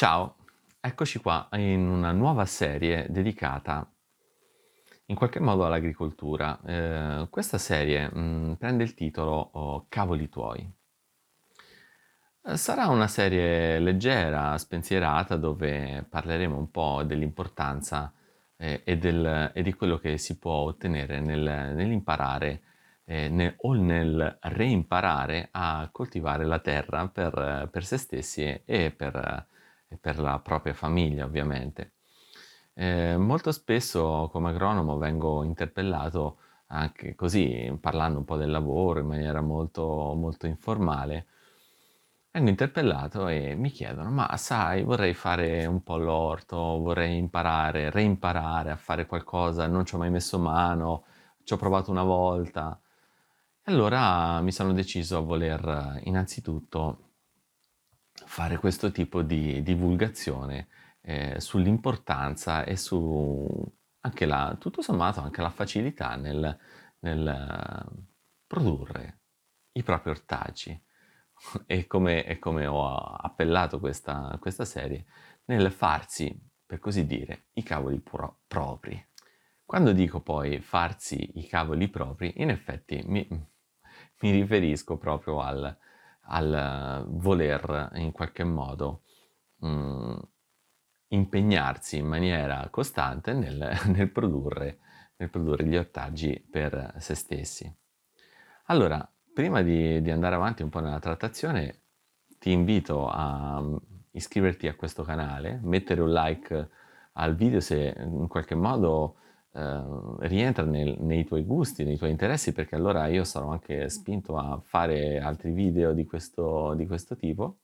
Ciao, eccoci qua in una nuova serie dedicata in qualche modo all'agricoltura. Eh, questa serie mh, mm, prende il titolo oh, Cavoli tuoi. Eh, sarà una serie leggera, spensierata, dove parleremo un po' dell'importanza eh, e, del, e, di quello che si può ottenere nel, nell'imparare eh, nel, o nel reimparare a coltivare la terra per, per se stessi e per e per la propria famiglia ovviamente. Eh, molto spesso come agronomo vengo interpellato anche così, parlando un po' del lavoro in maniera molto, molto informale, vengo interpellato e mi chiedono, ma sai, vorrei fare un po' l'orto, vorrei imparare, reimparare a fare qualcosa, non ci ho mai messo mano, ci ho provato una volta. E allora mi sono deciso a voler innanzitutto fare questo tipo di divulgazione eh, sull'importanza e su anche la, tutto sommato anche la facilità nel, nel uh, produrre i propri ortaggi e come, e come ho appellato questa, questa, serie nel farsi, per così dire, i cavoli pro- propri. Quando dico poi farsi i cavoli propri, in effetti mi, mi riferisco proprio al, al voler in qualche modo mh, mm, impegnarsi in maniera costante nel, nel, produrre, nel, produrre, gli ortaggi per se stessi. Allora, prima di, di andare avanti un po' nella trattazione, ti invito a mm, iscriverti a questo canale, mettere un like al video se in qualche modo eh, rientra nel, nei tuoi gusti, nei tuoi interessi, perché allora io sarò anche spinto a fare altri video di questo, di questo tipo.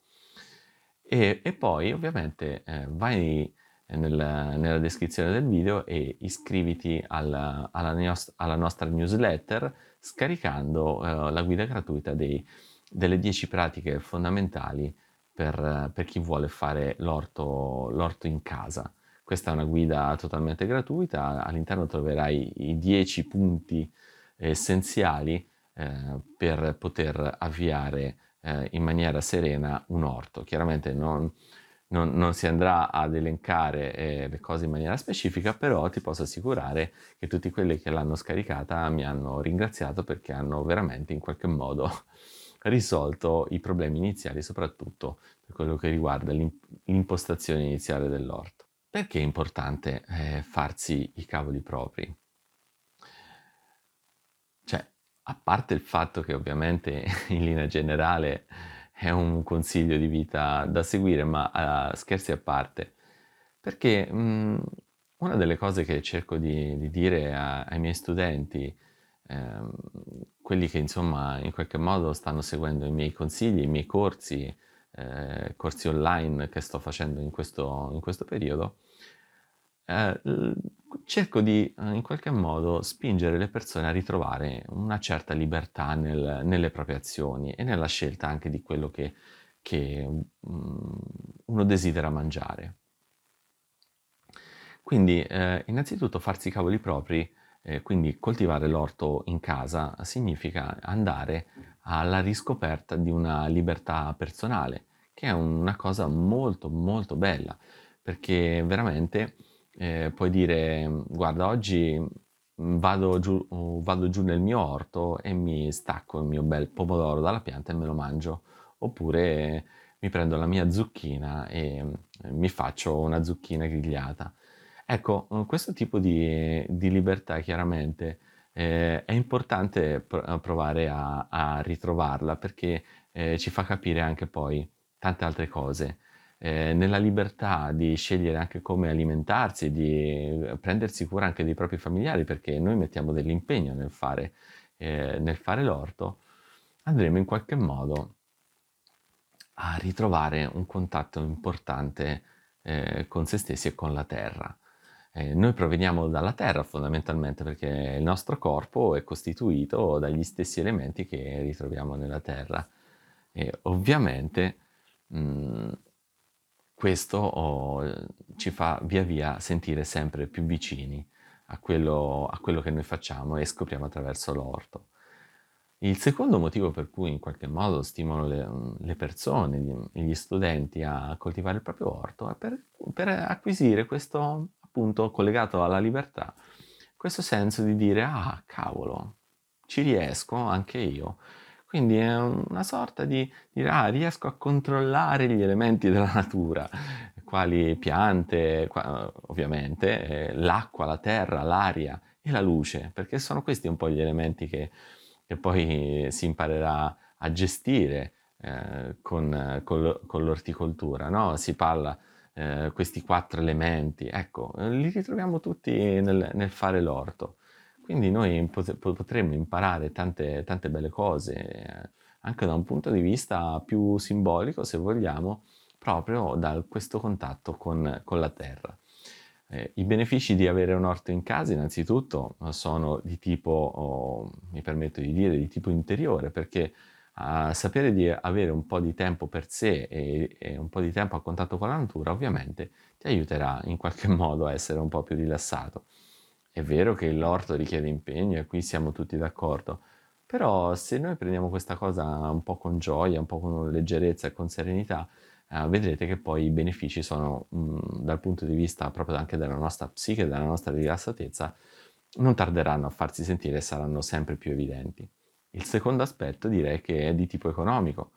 E, e, poi ovviamente eh, vai nel, nella descrizione del video e iscriviti alla, alla, neos- alla nostra newsletter scaricando eh, la guida gratuita dei, delle 10 pratiche fondamentali per, per chi vuole fare l'orto, l'orto in casa. Questa è una guida totalmente gratuita, all'interno troverai i 10 punti essenziali eh, per poter avviare eh, in maniera serena un orto. Chiaramente non, non, non si andrà ad elencare eh, le cose in maniera specifica, però ti posso assicurare che tutti quelli che l'hanno scaricata mi hanno ringraziato perché hanno veramente in qualche modo risolto i problemi iniziali, soprattutto per quello che riguarda l'impostazione iniziale dell'orto. Perché è importante eh, farsi i cavoli propri? Cioè, a parte il fatto che ovviamente in linea generale è un consiglio di vita da seguire, ma uh, scherzi a parte, perché mh, mm, una delle cose che cerco di, di dire a, ai miei studenti, ehm, quelli che insomma in qualche modo stanno seguendo i miei consigli, i miei corsi, eh, corsi online che sto facendo in questo, in questo periodo, eh, cerco di eh, in qualche modo spingere le persone a ritrovare una certa libertà nel, nelle proprie azioni e nella scelta anche di quello che, che um, uno desidera mangiare. Quindi eh, innanzitutto farsi i cavoli propri, eh, quindi coltivare l'orto in casa, significa andare alla riscoperta di una libertà personale, che è una cosa molto molto bella, perché veramente eh, puoi dire guarda oggi vado giù, vado giù nel mio orto e mi stacco il mio bel pomodoro dalla pianta e me lo mangio, oppure mi prendo la mia zucchina e mi faccio una zucchina grigliata. Ecco, questo tipo di, di libertà chiaramente eh, è importante provare a, a ritrovarla perché eh, ci fa capire anche poi tante altre cose eh, nella libertà di scegliere anche come alimentarsi, di prendersi cura anche dei propri familiari, perché noi mettiamo dell'impegno nel fare, eh, nel fare l'orto, andremo in qualche modo a ritrovare un contatto importante eh, con se stessi e con la terra. Eh, noi proveniamo dalla terra fondamentalmente perché il nostro corpo è costituito dagli stessi elementi che ritroviamo nella terra e ovviamente mh, mm, questo oh, ci fa via via sentire sempre più vicini a quello, a quello, che noi facciamo e scopriamo attraverso l'orto. Il secondo motivo per cui in qualche modo stimolo le, le persone, gli, gli, studenti a coltivare il proprio orto è per, per acquisire questo, appunto, collegato alla libertà, questo senso di dire, ah, cavolo, ci riesco anche io. Quindi è una sorta di dire, ah, riesco a controllare gli elementi della natura, quali piante, ovviamente, eh, l'acqua, la terra, l'aria e la luce, perché sono questi un po' gli elementi che, che poi si imparerà a gestire eh, con, con, con, l'orticoltura. No? Si parla eh, questi quattro elementi, ecco, li ritroviamo tutti nel, nel fare l'orto. Quindi noi potremmo imparare tante, tante belle cose, eh, anche da un punto di vista più simbolico, se vogliamo, proprio da questo contatto con, con la terra. Eh, I benefici di avere un orto in casa innanzitutto sono di tipo, oh, mi permetto di dire, di tipo interiore, perché uh, sapere di avere un po' di tempo per sé e, e, un po' di tempo a contatto con la natura ovviamente ti aiuterà in qualche modo a essere un po' più rilassato. È vero che l'orto richiede impegno e qui siamo tutti d'accordo, però se noi prendiamo questa cosa un po' con gioia, un po' con leggerezza e con serenità, eh, vedrete che poi i benefici sono, mh, mm, dal punto di vista proprio anche della nostra psiche, della nostra rilassatezza, non tarderanno a farsi sentire e saranno sempre più evidenti. Il secondo aspetto direi che è di tipo economico.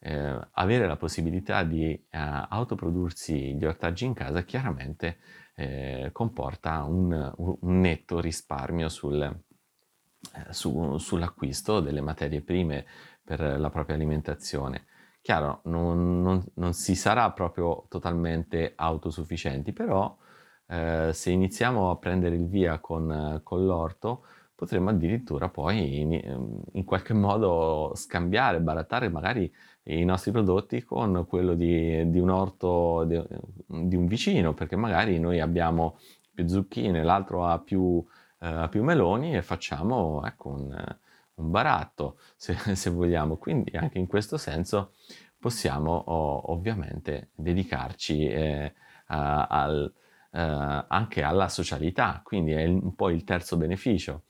Eh, avere la possibilità di eh, autoprodursi gli ortaggi in casa chiaramente eh, comporta un, un, netto risparmio sul, eh, su, sull'acquisto delle materie prime per la propria alimentazione. Chiaro, non, non, non si sarà proprio totalmente autosufficienti, però eh, se iniziamo a prendere il via con, con l'orto, potremmo addirittura poi in, in, qualche modo scambiare, barattare magari i nostri prodotti con quello di, di un orto di, di, un vicino, perché magari noi abbiamo più zucchine, l'altro ha più, eh, più meloni e facciamo ecco, un, un baratto, se, se, vogliamo. Quindi anche in questo senso possiamo oh, ovviamente dedicarci eh, al, eh, anche alla socialità, quindi è un po' il terzo beneficio.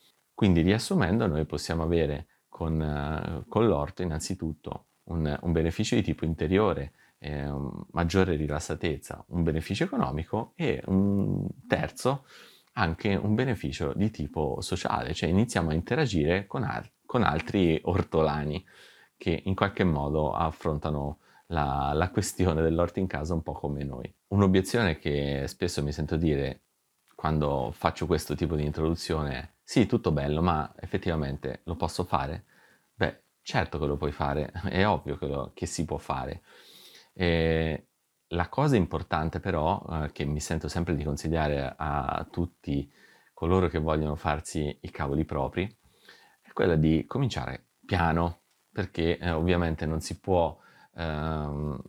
Quindi riassumendo, noi possiamo avere con, uh, con l'orto innanzitutto un, un, beneficio di tipo interiore, eh, maggiore rilassatezza, un beneficio economico e un terzo anche un beneficio di tipo sociale, cioè iniziamo a interagire con, al- con altri ortolani che in qualche modo affrontano la, la questione dell'orto in casa un po' come noi. Un'obiezione che spesso mi sento dire quando faccio questo tipo di introduzione sì, tutto bello, ma effettivamente lo posso fare? Beh, certo che lo puoi fare, è ovvio che, lo, che si può fare. E la cosa importante però, eh, che mi sento sempre di consigliare a tutti coloro che vogliono farsi i cavoli propri, è quella di cominciare piano, perché eh, ovviamente non si può ehm,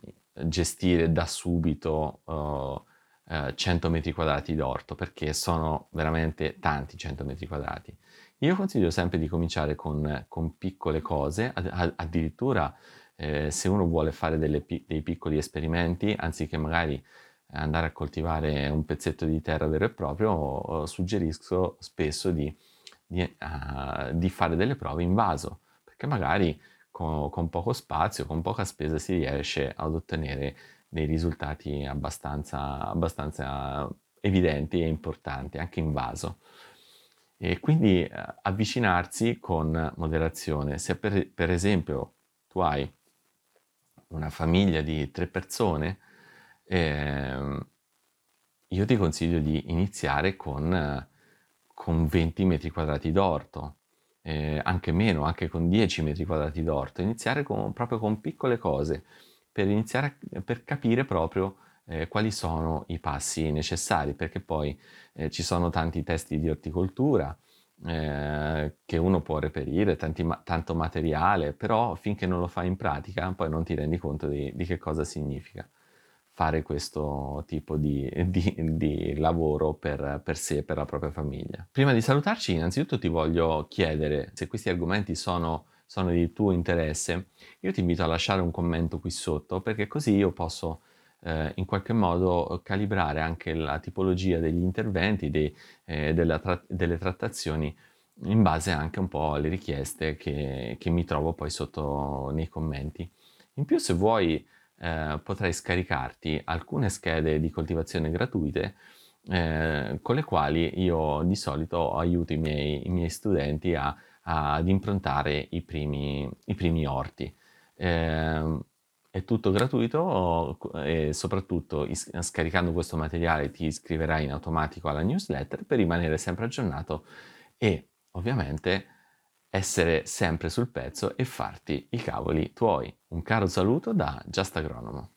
gestire da subito eh, 100 metri quadrati d'orto, perché sono veramente tanti 100 metri quadrati. Io consiglio sempre di cominciare con, con piccole cose, ad, addirittura eh, se uno vuole fare delle, dei piccoli esperimenti, anziché magari andare a coltivare un pezzetto di terra vero e proprio, suggerisco spesso di, di, uh, di, fare delle prove in vaso, perché magari con, con, poco spazio, con poca spesa si riesce ad ottenere dei risultati abbastanza, abbastanza evidenti e importanti, anche in vaso. E quindi uh, avvicinarsi con moderazione. Se per, per esempio tu hai una famiglia di tre persone, eh, io ti consiglio di iniziare con, con 20 metri quadrati d'orto, eh, anche meno, anche con 10 metri quadrati d'orto, iniziare con, proprio con piccole cose per iniziare a, per capire proprio eh, quali sono i passi necessari, perché poi eh, ci sono tanti testi di orticoltura, eh, che uno può reperire, tanti, tanto materiale, però finché non lo fai in pratica poi non ti rendi conto di, di che cosa significa fare questo tipo di, di, di lavoro per, per sé e per la propria famiglia. Prima di salutarci, innanzitutto ti voglio chiedere se questi argomenti sono, sono di tuo interesse. Io ti invito a lasciare un commento qui sotto perché così io posso eh, in qualche modo calibrare anche la tipologia degli interventi, dei, eh, tra- delle trattazioni in base anche un po' alle richieste che, che mi trovo poi sotto nei commenti. In più se vuoi eh, potrai scaricarti alcune schede di coltivazione gratuite eh, con le quali io di solito aiuto i miei, i miei studenti a, ad improntare i primi, i primi orti. Eh, è tutto gratuito e soprattutto is- scaricando questo materiale ti iscriverai in automatico alla newsletter per rimanere sempre aggiornato e ovviamente essere sempre sul pezzo e farti i cavoli tuoi. Un caro saluto da Just Agronomo.